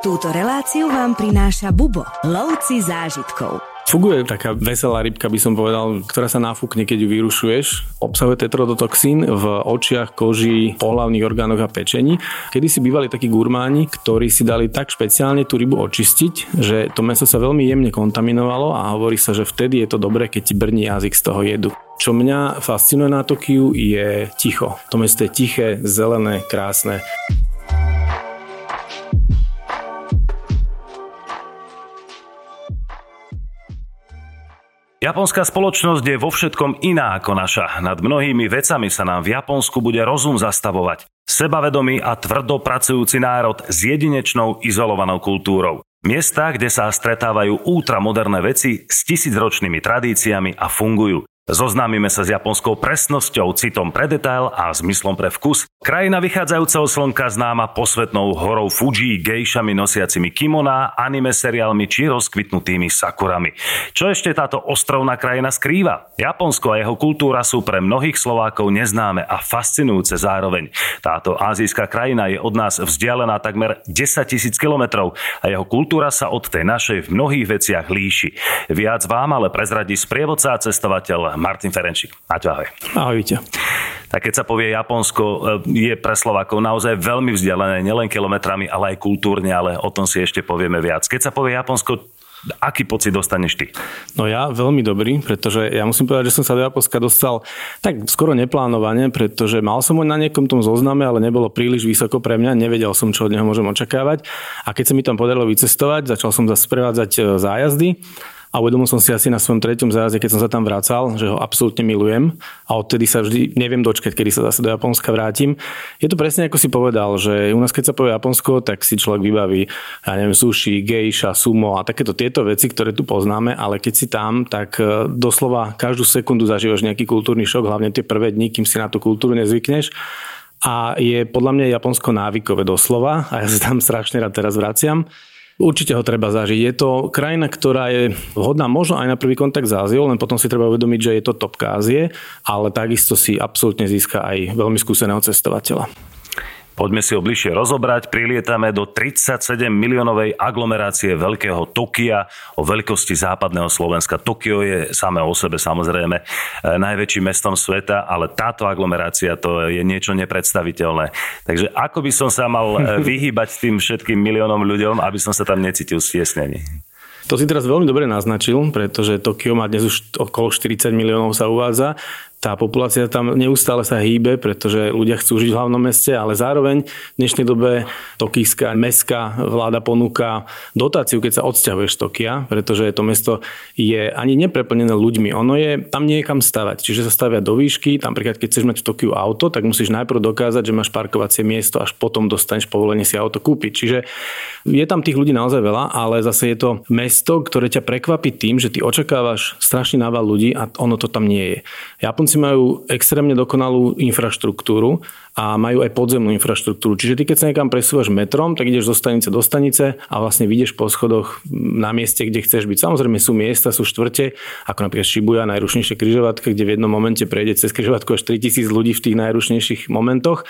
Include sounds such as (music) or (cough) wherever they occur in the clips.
Túto reláciu vám prináša Bubo, lovci zážitkov. Fuguje taká veselá rybka, by som povedal, ktorá sa náfukne, keď ju vyrušuješ. Obsahuje tetrodotoxín v očiach, koži, pohlavných orgánoch a pečení. Kedy si bývali takí gurmáni, ktorí si dali tak špeciálne tú rybu očistiť, že to meso sa veľmi jemne kontaminovalo a hovorí sa, že vtedy je to dobré, keď ti brní jazyk z toho jedu. Čo mňa fascinuje na Tokiu je ticho. To mesto je tiché, zelené, krásne. Japonská spoločnosť je vo všetkom iná ako naša. Nad mnohými vecami sa nám v Japonsku bude rozum zastavovať. Sebavedomý a tvrdo pracujúci národ s jedinečnou izolovanou kultúrou. Miesta, kde sa stretávajú ultramoderné veci s tisícročnými tradíciami a fungujú. Zoznámime sa s japonskou presnosťou, citom pre detail a zmyslom pre vkus. Krajina vychádzajúceho slnka známa posvetnou horou Fuji, gejšami nosiacimi kimoná, anime seriálmi či rozkvitnutými sakurami. Čo ešte táto ostrovná krajina skrýva? Japonsko a jeho kultúra sú pre mnohých Slovákov neznáme a fascinujúce zároveň. Táto azijská krajina je od nás vzdialená takmer 10 tisíc kilometrov a jeho kultúra sa od tej našej v mnohých veciach líši. Viac vám ale prezradí sprievodca a cestovateľ Martin Ferenčík. Maťo, ahoj. Ahoj, Víte. Tak keď sa povie Japonsko, e, je pre Slovákov naozaj veľmi vzdialené, nielen kilometrami, ale aj kultúrne, ale o tom si ešte povieme viac. Keď sa povie Japonsko, Aký pocit dostaneš ty? No ja veľmi dobrý, pretože ja musím povedať, že som sa do Japonska dostal tak skoro neplánovane, pretože mal som ho na niekom tom zozname, ale nebolo príliš vysoko pre mňa, nevedel som, čo od neho môžem očakávať. A keď sa mi tam podarilo vycestovať, začal som zase sprevádzať e, zájazdy a uvedomil som si asi na svojom treťom zájazde, keď som sa tam vracal, že ho absolútne milujem a odtedy sa vždy neviem dočkať, kedy sa zase do Japonska vrátim. Je to presne ako si povedal, že u nás keď sa povie Japonsko, tak si človek vybaví, ja neviem, sushi, geisha, sumo a takéto tieto veci, ktoré tu poznáme, ale keď si tam, tak e, doslova každú sekundu zažívaš nejaký kultúrny šok, hlavne tie prvé dni, kým si na tú kultúru nezvykneš a je podľa mňa Japonsko návykové doslova a ja sa tam strašne rád teraz vraciam. Určite ho treba zažiť. Je to krajina, ktorá je vhodná možno aj na prvý kontakt s Áziou, len potom si treba uvedomiť, že je to top Ázie, ale takisto si absolútne získa aj veľmi skúseného cestovateľa. Poďme si ho bližšie rozobrať. Prilietame do 37 miliónovej aglomerácie veľkého Tokia o veľkosti západného Slovenska. Tokio je samé o sebe samozrejme e, najväčším mestom sveta, ale táto aglomerácia to je niečo nepredstaviteľné. Takže ako by som sa mal e, (laughs) vyhýbať tým všetkým miliónom ľuďom, aby som sa tam necítil stiesnený? To si teraz veľmi dobre naznačil, pretože Tokio má dnes už okolo 40 miliónov sa uvádza tá populácia tam neustále sa hýbe, pretože ľudia chcú žiť v hlavnom meste, ale zároveň v dnešnej dobe tokijská mestská vláda ponúka dotáciu, keď sa odsťahuješ Tokia, pretože to mesto je ani nepreplnené ľuďmi. Ono je tam niekam stavať, čiže sa stavia do výšky. Tam napríklad, keď chceš mať v Tokiu auto, tak musíš najprv dokázať, že máš parkovacie miesto, až potom dostaneš povolenie si auto kúpiť. Čiže je tam tých ľudí naozaj veľa, ale zase je to mesto, ktoré ťa prekvapí tým, že ty očakávaš strašný nával ľudí a ono to tam nie je. Japonci Japonci majú extrémne dokonalú infraštruktúru a majú aj podzemnú infraštruktúru. Čiže ty keď sa niekam presúvaš metrom, tak ideš zo stanice do stanice a vlastne vidíš po schodoch na mieste, kde chceš byť. Samozrejme sú miesta, sú štvrte, ako napríklad Shibuya, najrušnejšia križovatka, kde v jednom momente prejde cez križovatku až 3000 ľudí v tých najrušnejších momentoch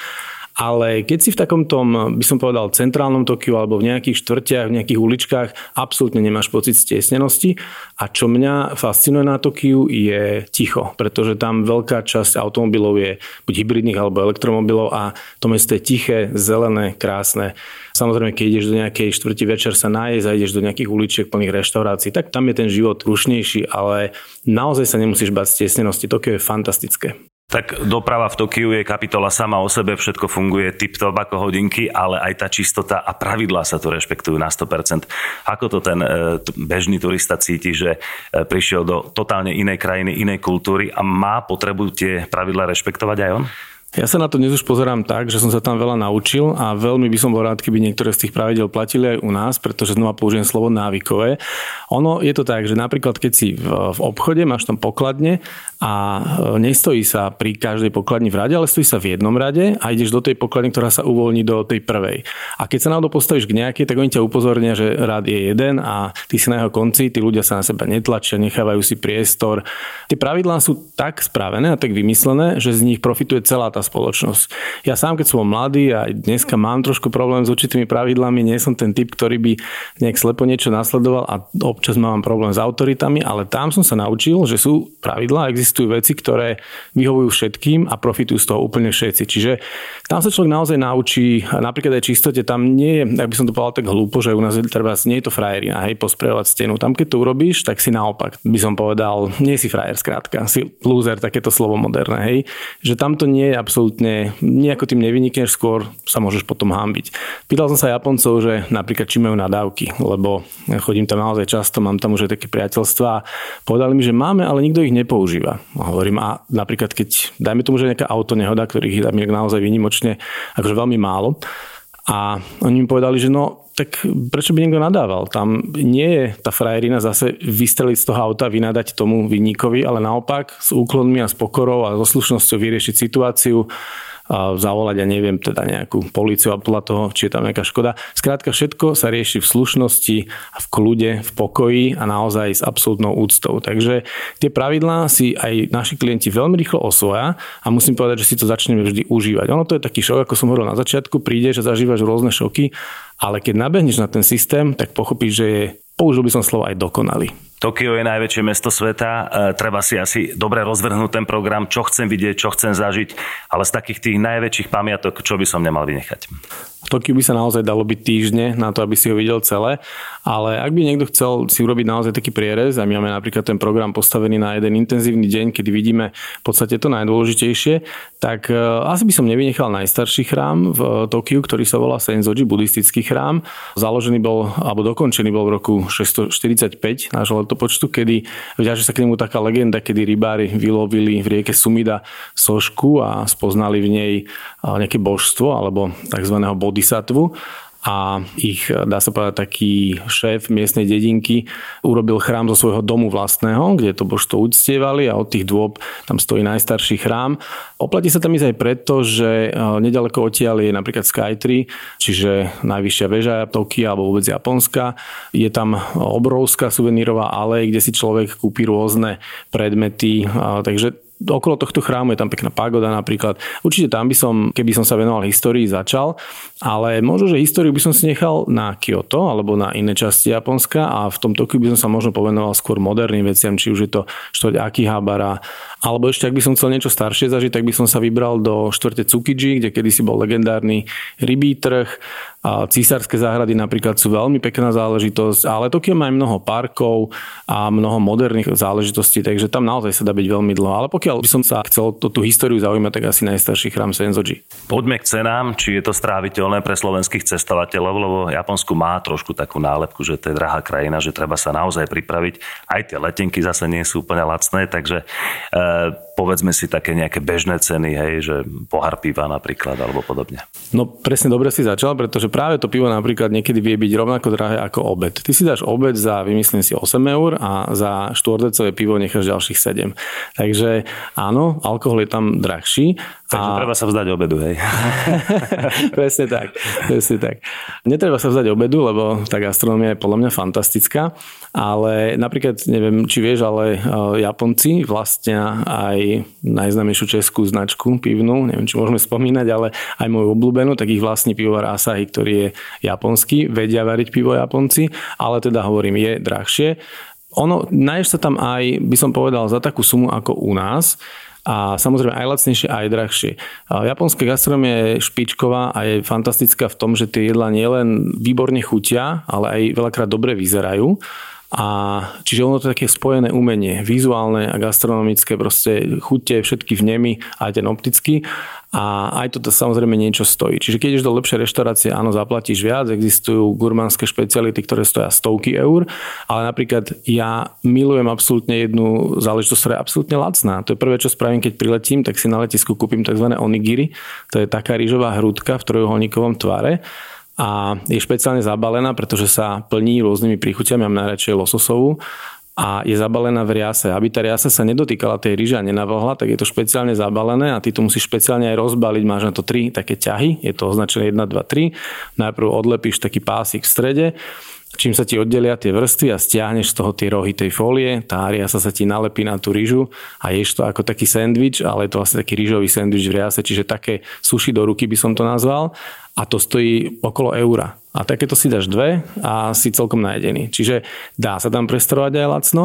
ale keď si v takom tom, by som povedal, centrálnom Tokiu alebo v nejakých štvrtiach, v nejakých uličkách, absolútne nemáš pocit stiesnenosti. A čo mňa fascinuje na Tokiu je ticho, pretože tam veľká časť automobilov je buď hybridných alebo elektromobilov a to mesto je tiché, zelené, krásne. Samozrejme, keď ideš do nejakej štvrti večer sa nájsť a ideš do nejakých uličiek plných reštaurácií, tak tam je ten život rušnejší, ale naozaj sa nemusíš bať stiesnenosti. Tokio je fantastické. Tak doprava v Tokiu je kapitola sama o sebe, všetko funguje tip-top ako hodinky, ale aj tá čistota a pravidlá sa tu rešpektujú na 100%. Ako to ten e, bežný turista cíti, že e, prišiel do totálne inej krajiny, inej kultúry a má potrebu tie pravidlá rešpektovať aj on? Ja sa na to dnes už pozerám tak, že som sa tam veľa naučil a veľmi by som bol rád, keby niektoré z tých pravidel platili aj u nás, pretože znova použijem slovo návykové. Ono je to tak, že napríklad keď si v, obchode, máš tam pokladne a e, nestojí sa pri každej pokladni v rade, ale stojí sa v jednom rade a ideš do tej pokladne, ktorá sa uvoľní do tej prvej. A keď sa náhodou postavíš k nejakej, tak oni ťa upozornia, že rad je jeden a ty si na jeho konci, tí ľudia sa na seba netlačia, nechávajú si priestor. Tie pravidlá sú tak spravené a tak vymyslené, že z nich profituje celá tá tá spoločnosť. Ja sám, keď som mladý a dneska mám trošku problém s určitými pravidlami, nie som ten typ, ktorý by nejak slepo niečo nasledoval a občas mám problém s autoritami, ale tam som sa naučil, že sú pravidlá, existujú veci, ktoré vyhovujú všetkým a profitujú z toho úplne všetci. Čiže tam sa človek naozaj naučí, napríklad aj čistote, tam nie je, ak by som to povedal tak hlúpo, že u nás treba, nie je to frajerina, hej, posprejovať stenu. Tam, keď to urobíš, tak si naopak, by som povedal, nie si frajer, skrátka, si loser, takéto slovo moderné, hej. Že tam to nie je absolútne, nejako tým nevynikneš, skôr sa môžeš potom hambiť. Pýtal som sa Japoncov, že napríklad či majú nadávky, lebo chodím tam naozaj často, mám tam už aj také priateľstva a povedali mi, že máme, ale nikto ich nepoužíva. A hovorím, a napríklad keď, dajme tomu, že nejaká auto nehoda, ktorých tam je naozaj vynimočne, akože veľmi málo, a oni mi povedali, že no, tak prečo by niekto nadával? Tam nie je tá frajerina zase vystreliť z toho auta, vynadať tomu vinníkovi, ale naopak s úklonmi a s pokorou a so slušnosťou vyriešiť situáciu, zavolať, ja neviem, teda nejakú policiu a podľa toho, či je tam nejaká škoda. Skrátka, všetko sa rieši v slušnosti v kľude, v pokoji a naozaj s absolútnou úctou. Takže tie pravidlá si aj naši klienti veľmi rýchlo osvoja a musím povedať, že si to začneme vždy užívať. Ono to je taký šok, ako som hovoril na začiatku, prídeš a zažívaš rôzne šoky, ale keď nabehneš na ten systém, tak pochopíš, že je, použil by som slovo aj dokonalý. Tokio je najväčšie mesto sveta, e, treba si asi dobre rozvrhnúť ten program, čo chcem vidieť, čo chcem zažiť, ale z takých tých najväčších pamiatok, čo by som nemal vynechať. Tokiu by sa naozaj dalo byť týždne na to, aby si ho videl celé, ale ak by niekto chcel si urobiť naozaj taký prierez a my máme napríklad ten program postavený na jeden intenzívny deň, kedy vidíme v podstate to najdôležitejšie, tak e, asi by som nevynechal najstarší chrám v Tokiu, ktorý sa volá Senzoji, buddhistický chrám. Založený bol, alebo dokončený bol v roku 645 nášho letopočtu, kedy viaže sa k nemu taká legenda, kedy rybári vylovili v rieke Sumida sošku a spoznali v nej e, nejaké božstvo alebo tzv bodhisattvu a ich, dá sa povedať, taký šéf miestnej dedinky urobil chrám zo svojho domu vlastného, kde to božstvo uctievali a od tých dôb tam stojí najstarší chrám. Oplatí sa tam ísť aj preto, že e, nedaleko odtiaľ je napríklad Skytree, čiže najvyššia väža Tokia alebo vôbec Japonska. Je tam obrovská suvenírová alej, kde si človek kúpi rôzne predmety, takže okolo tohto chrámu je tam pekná pagoda napríklad. Určite tam by som, keby som sa venoval histórii, začal, ale možno, že históriu by som si nechal na Kyoto alebo na iné časti Japonska a v tom Tokiu by som sa možno povenoval skôr moderným veciam, či už je to štvrť Akihabara, alebo ešte ak by som chcel niečo staršie zažiť, tak by som sa vybral do štvrte Tsukiji, kde kedysi bol legendárny rybí trh, a císarské záhrady napríklad sú veľmi pekná záležitosť, ale Tokio má aj mnoho parkov a mnoho moderných záležitostí, takže tam naozaj sa dá byť veľmi dlho. Ale pokiaľ by som sa chcel tú, tú históriu zaujímať, tak asi najstarší chrám Senzoji. Poďme k cenám, či je to stráviteľné pre slovenských cestovateľov, lebo Japonsko má trošku takú nálepku, že to je drahá krajina, že treba sa naozaj pripraviť. Aj tie letenky zase nie sú úplne lacné, takže e, povedzme si také nejaké bežné ceny, hej, že pohár piva napríklad alebo podobne. No presne dobre si začal, pretože práve to pivo napríklad niekedy vie byť rovnako drahé ako obed. Ty si dáš obed za, vymyslím si, 8 eur a za štvordecové pivo necháš ďalších 7. Takže áno, alkohol je tam drahší. Takže a... treba sa vzdať obedu, hej. (laughs) presne tak, presne tak. Netreba sa vzdať obedu, lebo tá gastronomia je podľa mňa fantastická, ale napríklad, neviem, či vieš, ale e, Japonci vlastnia aj najznámejšiu českú značku pivnú, neviem, či môžeme spomínať, ale aj moju obľúbenú, tak ich vlastní pivovar Asahi, ktorý je japonský, vedia variť pivo Japonci, ale teda hovorím, je drahšie. Ono, náješ sa tam aj, by som povedal, za takú sumu ako u nás, a samozrejme aj lacnejšie, aj drahšie. Japonská gastronomia je špičková a je fantastická v tom, že tie jedlá nielen výborne chutia, ale aj veľakrát dobre vyzerajú. A čiže ono to je také spojené umenie, vizuálne a gastronomické, proste chute všetky vnemy, aj ten optický a aj toto samozrejme niečo stojí. Čiže keď ideš do lepšej reštaurácie, áno, zaplatíš viac, existujú gurmánske špeciality, ktoré stoja stovky eur, ale napríklad ja milujem absolútne jednu záležitosť, ktorá je absolútne lacná. To je prvé, čo spravím, keď priletím, tak si na letisku kúpim tzv. onigiri, to je taká rýžová hrúdka v trojuholníkovom tvare a je špeciálne zabalená, pretože sa plní rôznymi príchuťami, mám najradšej lososovú a je zabalená v riase. Aby tá riasa sa nedotýkala tej ryže a nenavlhla, tak je to špeciálne zabalené a ty to musíš špeciálne aj rozbaliť. Máš na to tri také ťahy, je to označené 1, 2, 3. Najprv odlepíš taký pásik v strede čím sa ti oddelia tie vrstvy a stiahneš z toho tie rohy tej folie, tá riasa sa ti nalepí na tú rýžu a ješ to ako taký sendvič, ale je to vlastne taký rýžový sendvič v riase, čiže také suši do ruky by som to nazval a to stojí okolo eura. A takéto si dáš dve a si celkom najedený. Čiže dá sa tam prestorovať aj lacno,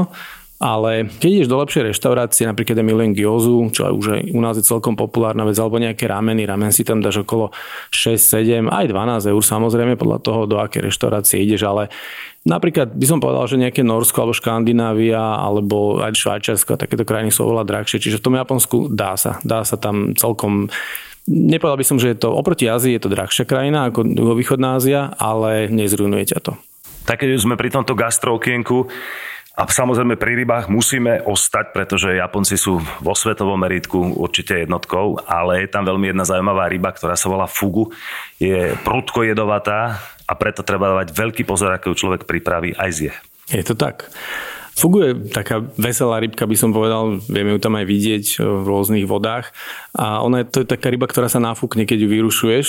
ale keď ideš do lepšej reštaurácie, napríklad ja milujem gyozu, čo aj už aj u nás je celkom populárna vec, alebo nejaké rameny, ramen si tam dáš okolo 6, 7, aj 12 eur samozrejme, podľa toho, do aké reštaurácie ideš, ale Napríklad by som povedal, že nejaké Norsko alebo Škandinávia alebo aj Švajčiarsko takéto krajiny sú oveľa drahšie. Čiže v tom Japonsku dá sa. Dá sa tam celkom Nepovedal by som, že je to oproti Ázii je to drahšia krajina ako východná Ázia, ale nezrujnuje ťa to. Tak keď sme pri tomto gastrookienku, a samozrejme pri rybách musíme ostať, pretože Japonci sú vo svetovom meritku určite jednotkou, ale je tam veľmi jedna zaujímavá ryba, ktorá sa volá fugu. Je prudko jedovatá a preto treba dávať veľký pozor, ako ju človek pripraví aj zje. Je to tak. Fugu je taká veselá rybka, by som povedal, vieme ju tam aj vidieť v rôznych vodách. A ona je, to je taká ryba, ktorá sa nafúkne, keď ju vyrušuješ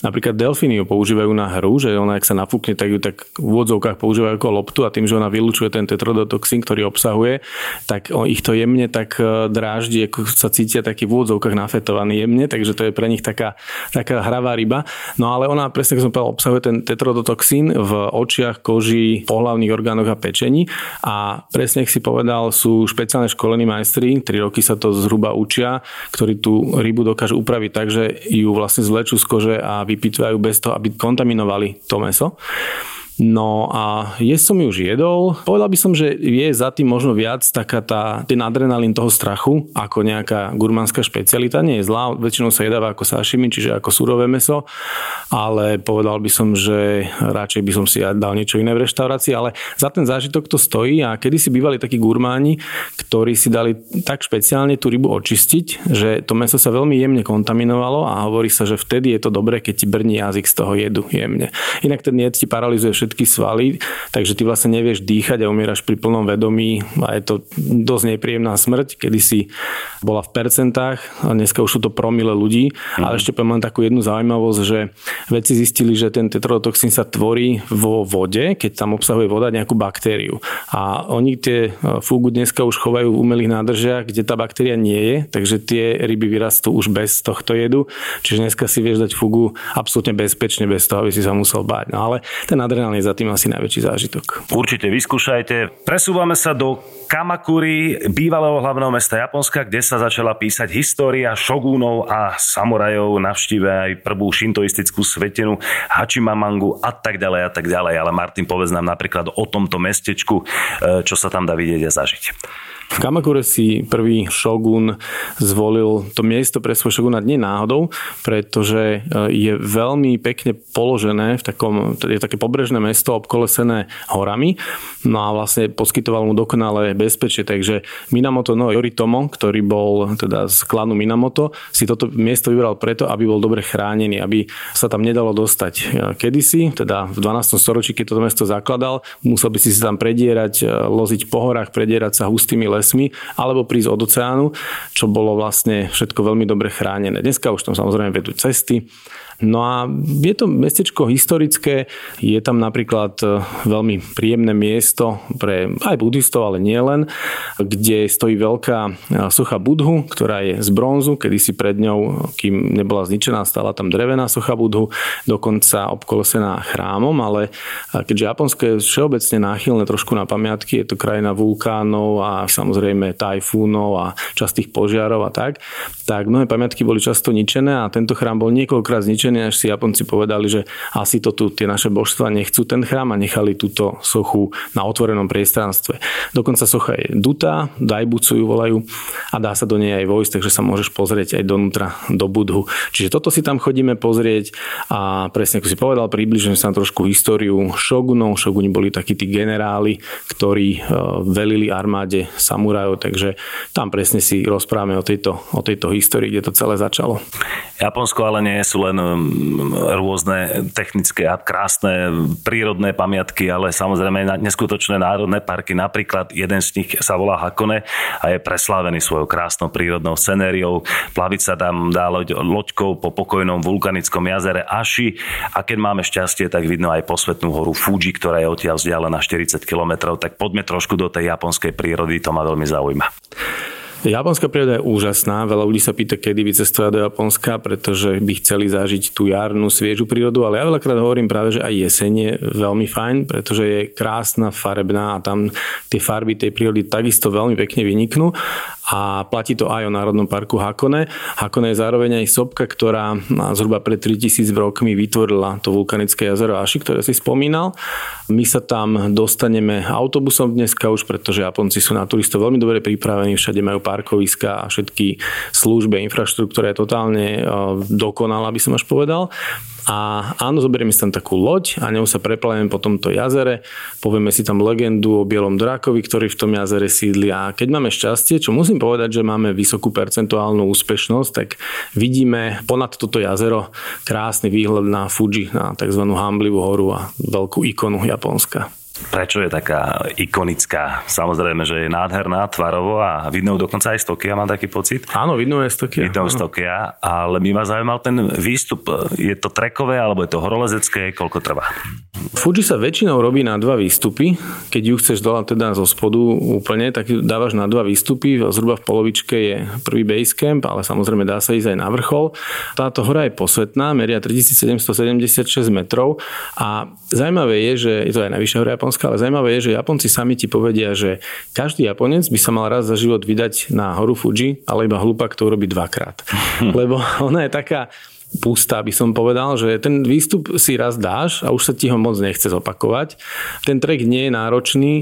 Napríklad delfíny ju používajú na hru, že ona, ak sa nafúkne, tak ju tak v úvodzovkách používajú ako loptu a tým, že ona vylúčuje ten tetrodotoxín, ktorý obsahuje, tak ich to jemne tak e, dráždi, ako sa cítia taký v úvodzovkách nafetovaný jemne, takže to je pre nich taká, taká hravá ryba. No ale ona, presne ako som povedal, obsahuje ten tetrodotoxín v očiach, koži, pohlavných orgánoch a pečení a presne, ak si povedal, sú špeciálne školení majstri, 3 roky sa to zhruba učia, ktorí tú rybu dokážu upraviť tak, že ju vlastne zlečú z kože a vypitvajú bez toho, aby kontaminovali to meso. No a jesť som ju už jedol. Povedal by som, že je za tým možno viac taká tá, ten adrenalín toho strachu, ako nejaká gurmánska špecialita. Nie je zlá, väčšinou sa jedáva ako sashimi, čiže ako surové meso, ale povedal by som, že radšej by som si dal niečo iné v reštaurácii, ale za ten zážitok to stojí a kedy si bývali takí gurmáni, ktorí si dali tak špeciálne tú rybu očistiť, že to meso sa veľmi jemne kontaminovalo a hovorí sa, že vtedy je to dobré, keď ti brní jazyk z toho jedu jemne. Inak ten jed ti paralizuje všetko všetky svaly, takže ty vlastne nevieš dýchať a umieraš pri plnom vedomí a je to dosť nepríjemná smrť, kedy si bola v percentách a dneska už sú to promile ľudí. Mm. Ale ešte poviem takú jednu zaujímavosť, že vedci zistili, že ten tetrodotoxín sa tvorí vo vode, keď tam obsahuje voda nejakú baktériu. A oni tie e, fúgu dneska už chovajú v umelých nádržiach, kde tá baktéria nie je, takže tie ryby vyrastú už bez tohto jedu. Čiže dneska si vieš dať fugu absolútne bezpečne, bez toho, aby si sa musel báť. No ale ten adrenalín je za tým asi najväčší zážitok. Určite vyskúšajte. Presúvame sa do Kamakuri, bývalého hlavného mesta Japonska, kde sa začala písať história šogúnov a samurajov. Navštíve aj prvú šintoistickú svetinu Hachimamangu a tak ďalej a tak ďalej. Ale Martin, povedz nám napríklad o tomto mestečku, e, čo sa tam dá vidieť a zažiť. V Kamakure si prvý šogun zvolil to miesto pre svoj šoguna nie náhodou, pretože e, je veľmi pekne položené v takom, je také pobrežné mesto obkolesené horami, no a vlastne poskytoval mu dokonalé bezpečie, takže Minamoto no Yoritomo, ktorý bol teda z klanu Minamoto, si toto miesto vybral preto, aby bol dobre chránený, aby sa tam nedalo dostať e, kedysi, teda v 12. storočí, keď toto mesto zakladal, musel by si sa tam predierať, e, loziť po horách, predierať sa hustými lesmi lesmi, alebo prísť od oceánu, čo bolo vlastne všetko veľmi dobre chránené. Dneska už tam samozrejme vedú cesty, No a je to mestečko historické, je tam napríklad e, veľmi príjemné miesto pre aj buddhistov, ale nie len, kde stojí veľká e, socha budhu, ktorá je z bronzu, kedysi pred ňou, kým nebola zničená, stala tam drevená socha budhu, dokonca obkolesená chrámom, ale e, keďže Japonsko je všeobecne náchylné trošku na pamiatky, je to krajina vulkánov a samozrejme tajfúnov a častých požiarov a tak, tak mnohé pamiatky boli často ničené a tento chrám bol niekoľkokrát zničený zničený, až si Japonci povedali, že asi to tu tie naše božstva nechcú ten chrám a nechali túto sochu na otvorenom priestranstve. Dokonca socha je dutá, dajbucu ju volajú a dá sa do nej aj vojsť, takže sa môžeš pozrieť aj donútra do budhu. Čiže toto si tam chodíme pozrieť a presne ako si povedal, približujem sa na trošku históriu šogunov. Šoguni boli takí tí generáli, ktorí e, velili armáde samurajov, takže tam presne si rozprávame o tejto, o tejto histórii, kde to celé začalo. Japonsko ale nie sú len rôzne technické a krásne prírodné pamiatky, ale samozrejme neskutočné národné parky. Napríklad jeden z nich sa volá Hakone a je preslávený svojou krásnou prírodnou scenériou. Plaviť sa tam dá loďkou po pokojnom vulkanickom jazere Aši a keď máme šťastie, tak vidno aj posvetnú horu Fuji, ktorá je odtiaľ vzdialená 40 km. Tak poďme trošku do tej japonskej prírody, to ma veľmi zaujíma. Japonská príroda je úžasná. Veľa ľudí sa pýta, kedy vycestovať do Japonska, pretože by chceli zažiť tú jarnú, sviežu prírodu, ale ja veľakrát hovorím práve, že aj jeseň je veľmi fajn, pretože je krásna, farebná a tam tie farby tej prírody takisto veľmi pekne vyniknú a platí to aj o Národnom parku Hakone. Hakone je zároveň aj sopka, ktorá zhruba pred 3000 rokmi vytvorila to vulkanické jazero Aši, ktoré si spomínal. My sa tam dostaneme autobusom dneska už, pretože Japonci sú na turistov veľmi dobre pripravení, všade majú parkoviska a všetky služby, infraštruktúra je totálne e, dokonalá, by som až povedal. A áno, zoberieme si tam takú loď a ňou sa preplavíme po tomto jazere, povieme si tam legendu o bielom drakovi, ktorý v tom jazere sídli a keď máme šťastie, čo musím povedať, že máme vysokú percentuálnu úspešnosť, tak vidíme ponad toto jazero krásny výhľad na Fuji, na tzv. Hamblivú horu a veľkú ikonu Japonska. Prečo je taká ikonická? Samozrejme, že je nádherná tvarovo a vidno dokonca aj z Tokia, mám taký pocit. Áno, vidno aj z Tokia. Vidno z Tokia, ale by ma zaujímal ten výstup. Je to trekové alebo je to horolezecké? Koľko trvá? Fuji sa väčšinou robí na dva výstupy. Keď ju chceš dolať teda zo spodu úplne, tak ju dávaš na dva výstupy. Zhruba v polovičke je prvý base camp, ale samozrejme dá sa ísť aj na vrchol. Táto hora je posvetná, meria 3776 metrov a zaujímavé je, že je to aj najvyššia hora Japonska, ale zaujímavé je, že Japonci sami ti povedia, že každý Japonec by sa mal raz za život vydať na horu Fuji, ale iba hlupak to urobí dvakrát. (laughs) Lebo ona je taká pustá, by som povedal, že ten výstup si raz dáš a už sa ti ho moc nechce zopakovať. Ten trek nie je náročný,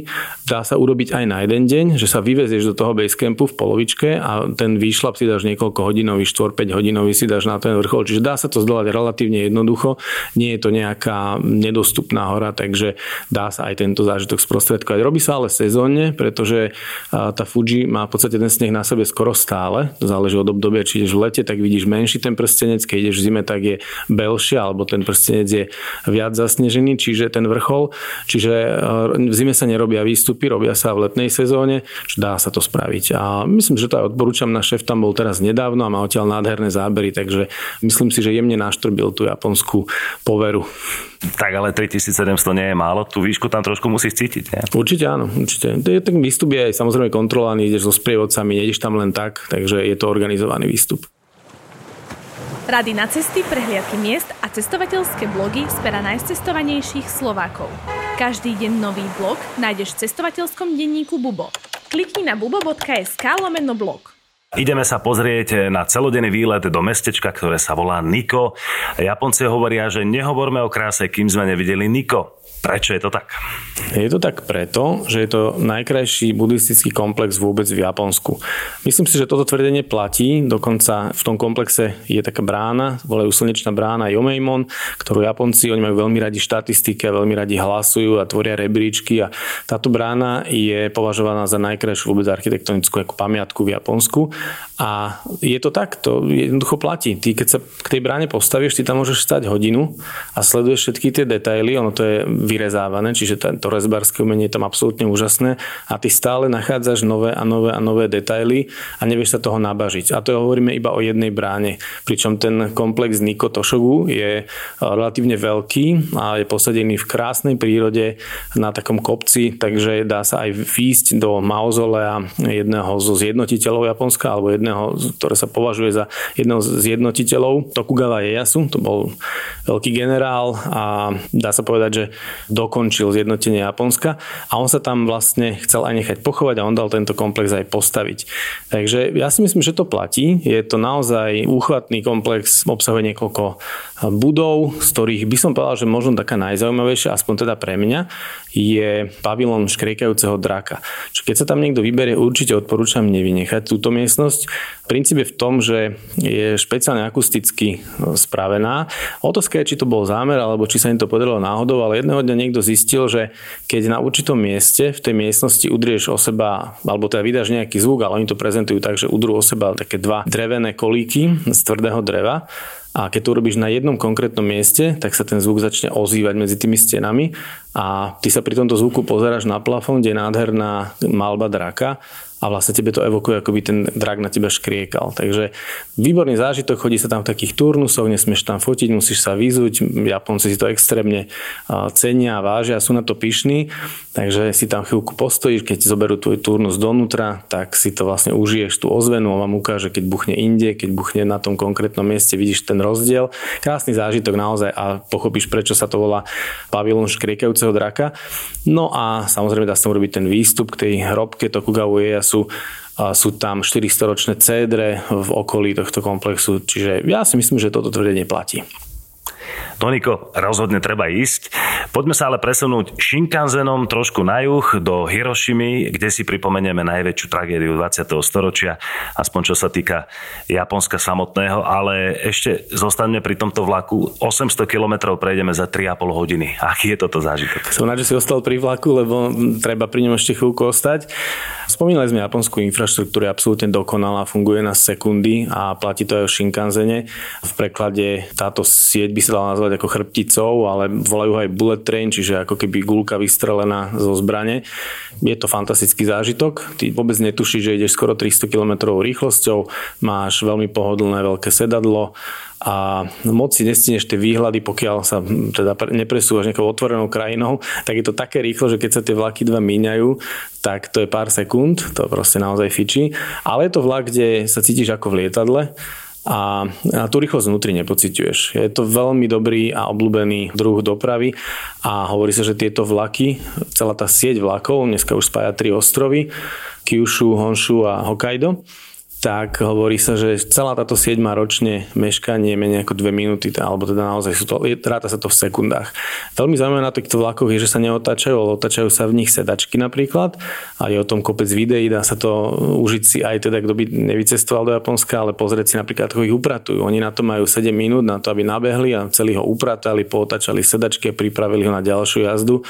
dá sa urobiť aj na jeden deň, že sa vyvezieš do toho basecampu v polovičke a ten výšlap si dáš niekoľko hodinový, 4-5 hodinový si dáš na ten vrchol, čiže dá sa to zdolať relatívne jednoducho, nie je to nejaká nedostupná hora, takže dá sa aj tento zážitok sprostredkovať. Robí sa ale sezónne, pretože tá Fuji má v podstate ten sneh na sebe skoro stále, záleží od obdobia, či ideš v lete, tak vidíš menší ten prstenec, keď ideš v zime, tak je belšia, alebo ten prstenec je viac zasnežený, čiže ten vrchol. Čiže e, v zime sa nerobia výstupy, robia sa v letnej sezóne, čiže dá sa to spraviť. A myslím, že to aj odporúčam, náš šéf tam bol teraz nedávno a má odtiaľ nádherné zábery, takže myslím si, že jemne naštrbil tú japonskú poveru. Tak ale 3700 nie je málo, tú výšku tam trošku musíš cítiť. Nie? Určite áno, určite. Ten výstup je samozrejme kontrolovaný, ideš so sprievodcami, nejdeš tam len tak, takže je to organizovaný výstup. Rady na cesty, prehliadky miest a cestovateľské blogy z pera najcestovanejších Slovákov. Každý deň nový blog nájdeš v cestovateľskom denníku Bubo. Klikni na bubo.sk lomeno blog. Ideme sa pozrieť na celodenný výlet do mestečka, ktoré sa volá Niko. Japonci hovoria, že nehovorme o kráse, kým sme nevideli Niko. Prečo je to tak? Je to tak preto, že je to najkrajší buddhistický komplex vôbec v Japonsku. Myslím si, že toto tvrdenie platí, dokonca v tom komplexe je taká brána, volajú slnečná brána Yomeimon, ktorú Japonci, oni majú veľmi radi štatistiky a veľmi radi hlasujú a tvoria rebríčky a táto brána je považovaná za najkrajšiu vôbec architektonickú ako pamiatku v Japonsku a je to tak, to jednoducho platí. Ty keď sa k tej bráne postavíš, ty tam môžeš stať hodinu a sleduješ všetky tie detaily, ono to je vyrezávané, čiže to rezbárske umenie je tam absolútne úžasné a ty stále nachádzaš nové a nové a nové detaily a nevieš sa toho nabažiť. A to hovoríme iba o jednej bráne, pričom ten komplex Niko Toshogu je e, relatívne veľký a je posadený v krásnej prírode na takom kopci, takže dá sa aj výjsť do mauzolea jedného zo zjednotiteľov Japonska alebo jedného, ktoré sa považuje za jedného z zjednotiteľov Tokugawa Ieyasu, to bol veľký generál a dá sa povedať, že dokončil zjednotenie Japonska a on sa tam vlastne chcel aj nechať pochovať a on dal tento komplex aj postaviť. Takže ja si myslím, že to platí. Je to naozaj úchvatný komplex, obsahuje niekoľko budov, z ktorých by som povedal, že možno taká najzaujímavejšia, aspoň teda pre mňa, je pavilon škriekajúceho draka. Čiže keď sa tam niekto vyberie, určite odporúčam nevynechať túto miestnosť. Princíp je v tom, že je špeciálne akusticky spravená. Otázka je, či to bol zámer, alebo či sa im to podarilo náhodou, ale jedného dňa niekto zistil, že keď na určitom mieste v tej miestnosti udrieš o seba, alebo teda vydáš nejaký zvuk, ale oni to prezentujú tak, že udrú o seba také dva drevené kolíky z tvrdého dreva, a keď to urobíš na jednom konkrétnom mieste, tak sa ten zvuk začne ozývať medzi tými stenami a ty sa pri tomto zvuku pozeráš na plafón, kde je nádherná malba draka a vlastne tebe to evokuje, ako by ten drak na teba škriekal. Takže výborný zážitok, chodí sa tam v takých turnusoch, nesmieš tam fotiť, musíš sa vyzuť. Japonci si to extrémne cenia a vážia, sú na to pyšní, takže si tam chvíľku postojíš, keď zoberú tvoj turnus donútra, tak si to vlastne užiješ tú ozvenu a vám ukáže, keď buchne inde, keď buchne na tom konkrétnom mieste, vidíš ten rozdiel. Krásny zážitok naozaj a pochopíš, prečo sa to volá pavilon škriekajúceho draka. No a samozrejme dá sa urobiť ten výstup k tej hrobke Tokugawa sú sú tam 400-ročné cédre v okolí tohto komplexu, čiže ja si myslím, že toto tvrdenie platí. Toniko, rozhodne treba ísť. Poďme sa ale presunúť Shinkansenom trošku na juh do Hirošimy, kde si pripomenieme najväčšiu tragédiu 20. storočia, aspoň čo sa týka Japonska samotného, ale ešte zostaneme pri tomto vlaku. 800 km prejdeme za 3,5 hodiny. Aký je toto zážitok? Som rád, že si ostal pri vlaku, lebo treba pri ňom ešte chvíľku ostať. Spomínali sme japonskú infraštruktúru, je absolútne dokonalá, funguje na sekundy a platí to aj o Shinkansene. V preklade táto sieť by sa dala nazvať ako chrbticou, ale volajú aj bullet train, čiže ako keby gulka vystrelená zo zbrane. Je to fantastický zážitok. Ty vôbec netušíš, že ideš skoro 300 km rýchlosťou, máš veľmi pohodlné veľké sedadlo, a moc si nestineš tie výhľady, pokiaľ sa teda nepresúvaš nejakou otvorenou krajinou, tak je to také rýchlo, že keď sa tie vlaky dva míňajú, tak to je pár sekúnd, to proste naozaj fičí. Ale je to vlak, kde sa cítiš ako v lietadle a, a tú rýchlosť vnútri nepociťuješ. Je to veľmi dobrý a obľúbený druh dopravy a hovorí sa, že tieto vlaky, celá tá sieť vlakov, dneska už spája tri ostrovy, Kyushu, Honshu a Hokkaido, tak hovorí sa, že celá táto sieť má ročne meškanie menej ako dve minúty, alebo teda naozaj sú to, ráta sa to v sekundách. Veľmi zaujímavé na týchto vlakoch je, že sa neotáčajú, ale otáčajú sa v nich sedačky napríklad a je o tom kopec videí, dá sa to užiť si aj teda, kto by nevycestoval do Japonska, ale pozrieť si napríklad, ako ich upratujú. Oni na to majú 7 minút na to, aby nabehli a celý ho upratali, pootačali sedačky a pripravili ho na ďalšiu jazdu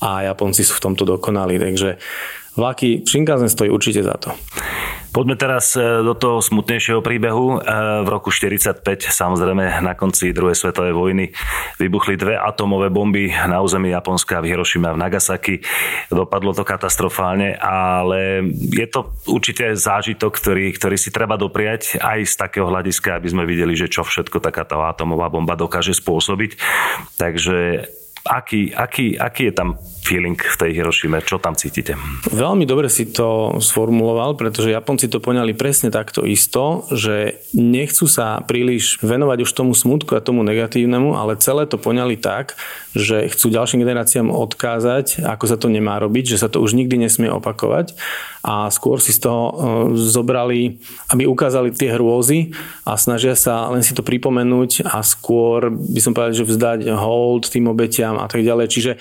a Japonci sú v tomto dokonali, takže vlaky Shinkansen stojí určite za to. Poďme teraz e, do toho smutnejšieho príbehu. E, v roku 1945, samozrejme na konci druhej svetovej vojny, vybuchli dve atomové bomby na území Japonska v Hirošime a v Nagasaki. Dopadlo to katastrofálne, ale je to určite zážitok, ktorý, ktorý si treba dopriať aj z takého hľadiska, aby sme videli, že čo všetko takáto atomová bomba dokáže spôsobiť. Takže aký, aký, aký je tam feeling v tej Hirošime? Čo tam cítite? Veľmi dobre si to sformuloval, pretože Japonci to poňali presne takto isto, že nechcú sa príliš venovať už tomu smutku a tomu negatívnemu, ale celé to poňali tak, že chcú ďalším generáciám odkázať, ako sa to nemá robiť, že sa to už nikdy nesmie opakovať a skôr si z toho e, zobrali, aby ukázali tie hrôzy a snažia sa len si to pripomenúť a skôr by som povedal, že vzdať hold tým obetiam a tak ďalej. Čiže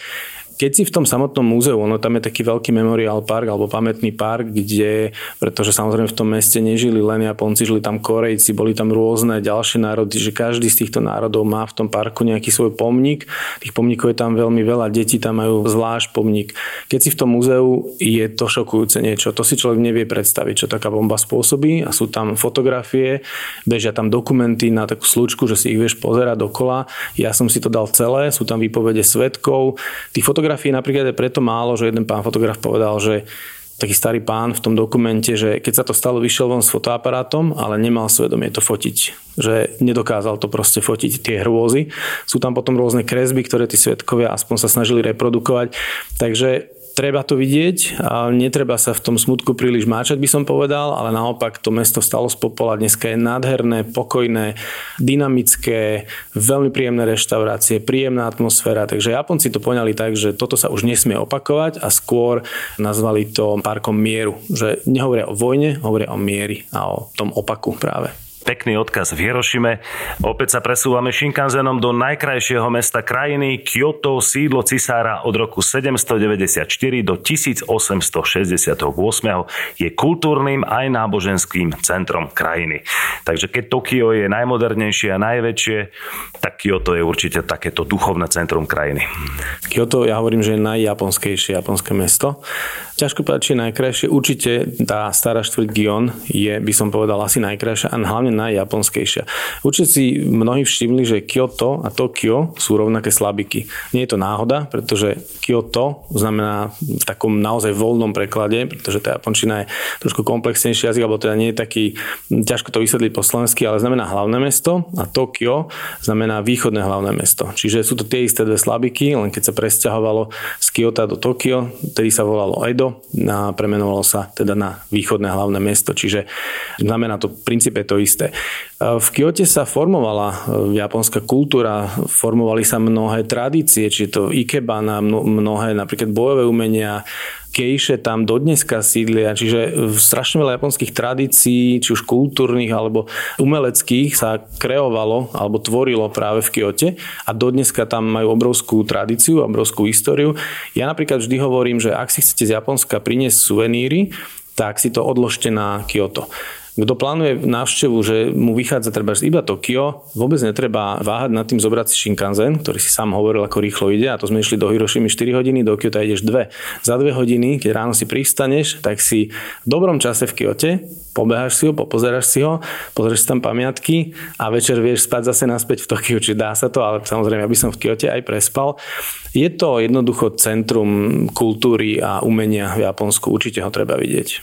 keď si v tom samotnom múzeu, ono tam je taký veľký memorial park alebo pamätný park, kde, pretože samozrejme v tom meste nežili len Japonci, žili tam Korejci, boli tam rôzne ďalšie národy, že každý z týchto národov má v tom parku nejaký svoj pomník. Tých pomníkov je tam veľmi veľa, deti tam majú zvlášť pomník. Keď si v tom múzeu, je to šokujúce niečo. To si človek nevie predstaviť, čo taká bomba spôsobí a sú tam fotografie, bežia tam dokumenty na takú slučku, že si ich vieš pozerať dokola. Ja som si to dal celé, sú tam výpovede svetkov. Tých fotografií fotografií napríklad je preto málo, že jeden pán fotograf povedal, že taký starý pán v tom dokumente, že keď sa to stalo, vyšiel von s fotoaparátom, ale nemal svedomie to fotiť. Že nedokázal to proste fotiť tie hrôzy. Sú tam potom rôzne kresby, ktoré tí svetkovia aspoň sa snažili reprodukovať. Takže treba to vidieť a netreba sa v tom smutku príliš máčať, by som povedal, ale naopak to mesto stalo z popola. Dneska je nádherné, pokojné, dynamické, veľmi príjemné reštaurácie, príjemná atmosféra. Takže Japonci to poňali tak, že toto sa už nesmie opakovať a skôr nazvali to parkom mieru. Že nehovoria o vojne, hovoria o miery a o tom opaku práve pekný odkaz v Hirošime. Opäť sa presúvame Shinkansenom do najkrajšieho mesta krajiny Kyoto, sídlo cisára od roku 794 do 1868 je kultúrnym aj náboženským centrom krajiny. Takže keď Tokio je najmodernejšie a najväčšie, tak Kyoto je určite takéto duchovné centrum krajiny. Kyoto, ja hovorím, že je najjaponskejšie japonské mesto. Ťažko povedať, či najkrajšie. Určite tá stará štvrť Gion je, by som povedal, asi najkrajšia a hlavne hlavne najjaponskejšia. Určite si mnohí všimli, že Kyoto a Tokio sú rovnaké slabiky. Nie je to náhoda, pretože Kyoto znamená v takom naozaj voľnom preklade, pretože tá japončina je trošku komplexnejší jazyk, alebo teda nie je taký, ťažko to vysvetliť po slovensky, ale znamená hlavné mesto a Tokio znamená východné hlavné mesto. Čiže sú to tie isté dve slabiky, len keď sa presťahovalo z Kyoto do Tokio, tedy sa volalo Edo a premenovalo sa teda na východné hlavné mesto. Čiže znamená to v princípe to isté. V Kyote sa formovala e, japonská kultúra, formovali sa mnohé tradície, či to ikebana, mnohé napríklad bojové umenia, kejše tam dodneska sídlia, čiže strašne veľa japonských tradícií, či už kultúrnych alebo umeleckých sa kreovalo alebo tvorilo práve v Kyote a dodneska tam majú obrovskú tradíciu, obrovskú históriu. Ja napríklad vždy hovorím, že ak si chcete z Japonska priniesť suveníry, tak si to odložte na Kyoto. Kto plánuje návštevu, že mu vychádza treba iba Tokio, vôbec netreba váhať nad tým zobrať si Shinkansen, ktorý si sám hovoril, ako rýchlo ide a to sme išli do Hirošimy 4 hodiny, do Kyoto ideš 2. Za 2 hodiny, keď ráno si pristaneš, tak si v dobrom čase v Kyote, pobeháš si ho, popozeráš si ho, pozrieš si tam pamiatky a večer vieš spať zase naspäť v Tokiu, či dá sa to, ale samozrejme, aby som v Kyote aj prespal. Je to jednoducho centrum kultúry a umenia v Japonsku, určite ho treba vidieť.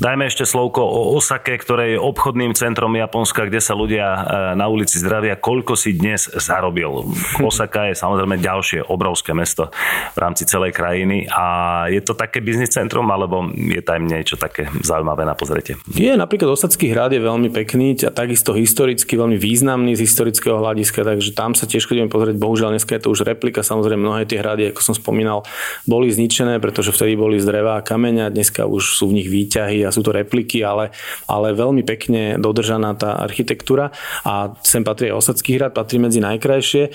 Dajme ešte slovko o Osake, ktoré je obchodným centrom Japonska, kde sa ľudia e, na ulici zdravia. Koľko si dnes zarobil? (laughs) Osaka je samozrejme ďalšie obrovské mesto v rámci celej krajiny a je to také biznis centrum, alebo je tam niečo také zaujímavé na pozretie? Je, napríklad Osacký hrad je veľmi pekný a takisto historicky veľmi významný z historického hľadiska, takže tam sa tiež chodíme pozrieť. Bohužiaľ dneska je to už replika, samozrejme mnohé tie hrady, ako som spomínal, boli zničené, pretože vtedy boli z dreva a kameňa, dneska už sú v nich výťahy a sú to repliky, ale, ale veľmi pekne dodržaná tá architektúra a sem patrí aj Osadský hrad, patrí medzi najkrajšie.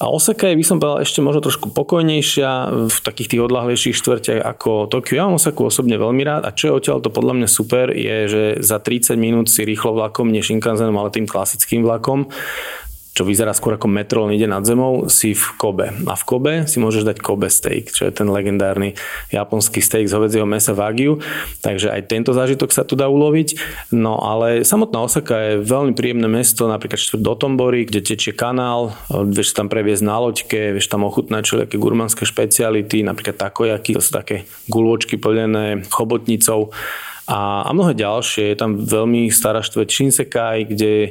A Osaka je, by som povedal, ešte možno trošku pokojnejšia v takých tých odlahlejších štvrťach ako Tokio. Ja mám Osaku osobne veľmi rád a čo je odtiaľ to podľa mňa super, je, že za 30 minút si rýchlo vlakom, nie Shinkansenom, ale tým klasickým vlakom čo vyzerá skôr ako metro, ide nad zemou, si v Kobe. A v Kobe si môžeš dať Kobe steak, čo je ten legendárny japonský steak z hovedzieho mesa Wagyu. Takže aj tento zážitok sa tu dá uloviť. No ale samotná Osaka je veľmi príjemné mesto, napríklad štvrť do Tombory, kde tečie kanál, vieš tam previesť na loďke, vieš tam ochutnať všelijaké gurmanské špeciality, napríklad takojaky, to sú také guľôčky plnené chobotnicou a, a mnohé ďalšie. Je tam veľmi stará štveť Shinsekai, kde e,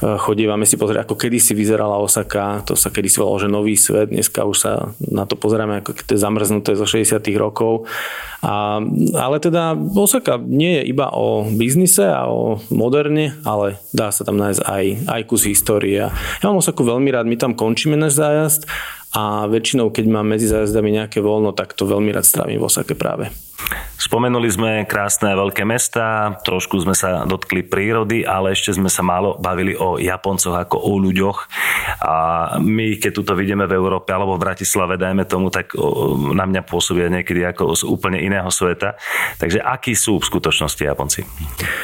chodívame si pozrieť, ako kedysi vyzerala Osaka. To sa kedysi volalo, že nový svet. Dneska už sa na to pozeráme ako to je zamrznuté zo 60 rokov. A, ale teda Osaka nie je iba o biznise a o moderne, ale dá sa tam nájsť aj, aj kus histórie. Ja mám Osaku veľmi rád, my tam končíme náš zájazd a väčšinou, keď mám medzi zájazdami nejaké voľno, tak to veľmi rád strávim v Osake práve. Spomenuli sme krásne veľké mesta, trošku sme sa dotkli prírody, ale ešte sme sa málo bavili o Japoncoch ako o ľuďoch. A my, keď tuto vidíme v Európe alebo v Bratislave, dajme tomu, tak na mňa pôsobia niekedy ako z úplne iného sveta. Takže akí sú v skutočnosti Japonci?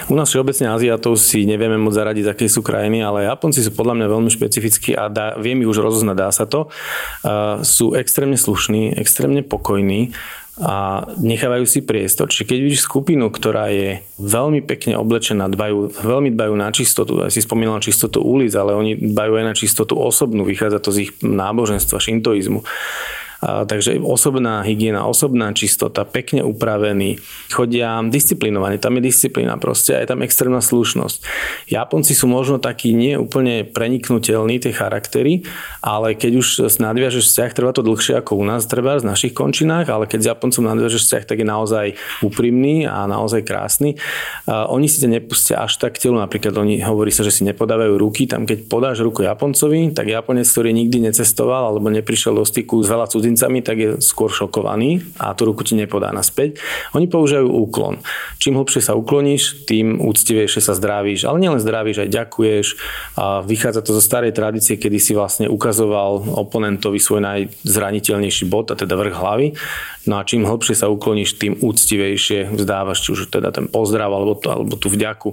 U nás všeobecne Aziatov si nevieme moc zaradiť, aké sú krajiny, ale Japonci sú podľa mňa veľmi špecifickí a dá, viem ich už rozoznať, dá sa to. Uh, sú extrémne slušní, extrémne pokojní a nechávajú si priestor. Čiže keď vidíš skupinu, ktorá je veľmi pekne oblečená, dbajú, veľmi dbajú na čistotu, ja si spomínal čistotu ulic, ale oni dbajú aj na čistotu osobnú, vychádza to z ich náboženstva, šintoizmu takže osobná hygiena, osobná čistota, pekne upravený, chodia disciplinovaní, tam je disciplína proste a je tam extrémna slušnosť. Japonci sú možno takí nie úplne preniknutelní, tie charaktery, ale keď už nadviažeš vzťah, trvá to dlhšie ako u nás, treba v našich končinách, ale keď s Japoncom nadviažeš vzťah, tak je naozaj úprimný a naozaj krásny. Oni si ťa nepustia až tak telu, napríklad oni hovorí sa, že si nepodávajú ruky, tam keď podáš ruku Japoncovi, tak Japonec, ktorý nikdy necestoval alebo neprišiel do styku s veľa cudzincami, tak je skôr šokovaný a tú ruku ti nepodá naspäť. Oni používajú úklon. Čím hlbšie sa ukloníš, tým úctivejšie sa zdravíš. Ale nielen zdravíš, aj ďakuješ. A vychádza to zo starej tradície, kedy si vlastne ukazoval oponentovi svoj najzraniteľnejší bod, a teda vrch hlavy. No a čím hlbšie sa ukloníš, tým úctivejšie vzdávaš, či už teda ten pozdrav alebo, to, alebo tú vďaku.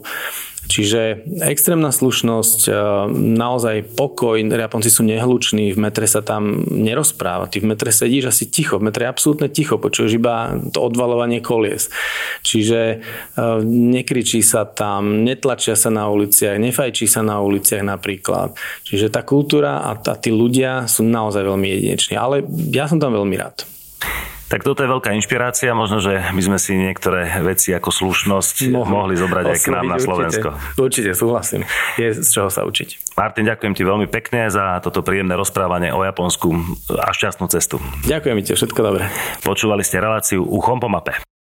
Čiže extrémna slušnosť, e, naozaj pokoj, Japonci sú nehluční, v metre sa tam nerozpráva. Ty v metre sedíš asi ticho, v metre je absolútne ticho, počuješ iba to odvalovanie kolies. Čiže e, nekričí sa tam, netlačia sa na uliciach, nefajčí sa na uliciach napríklad. Čiže tá kultúra a, a tí ľudia sú naozaj veľmi jedineční. Ale ja som tam veľmi rád. Tak toto je veľká inšpirácia, možno, že by sme si niektoré veci ako slušnosť mohli, mohli zobrať aj k nám na Slovensko. Určite, určite súhlasím. Je z čoho sa učiť. Martin, ďakujem ti veľmi pekne za toto príjemné rozprávanie o Japonsku a šťastnú cestu. Ďakujem ti, všetko dobré. Počúvali ste reláciu Uchom po mape.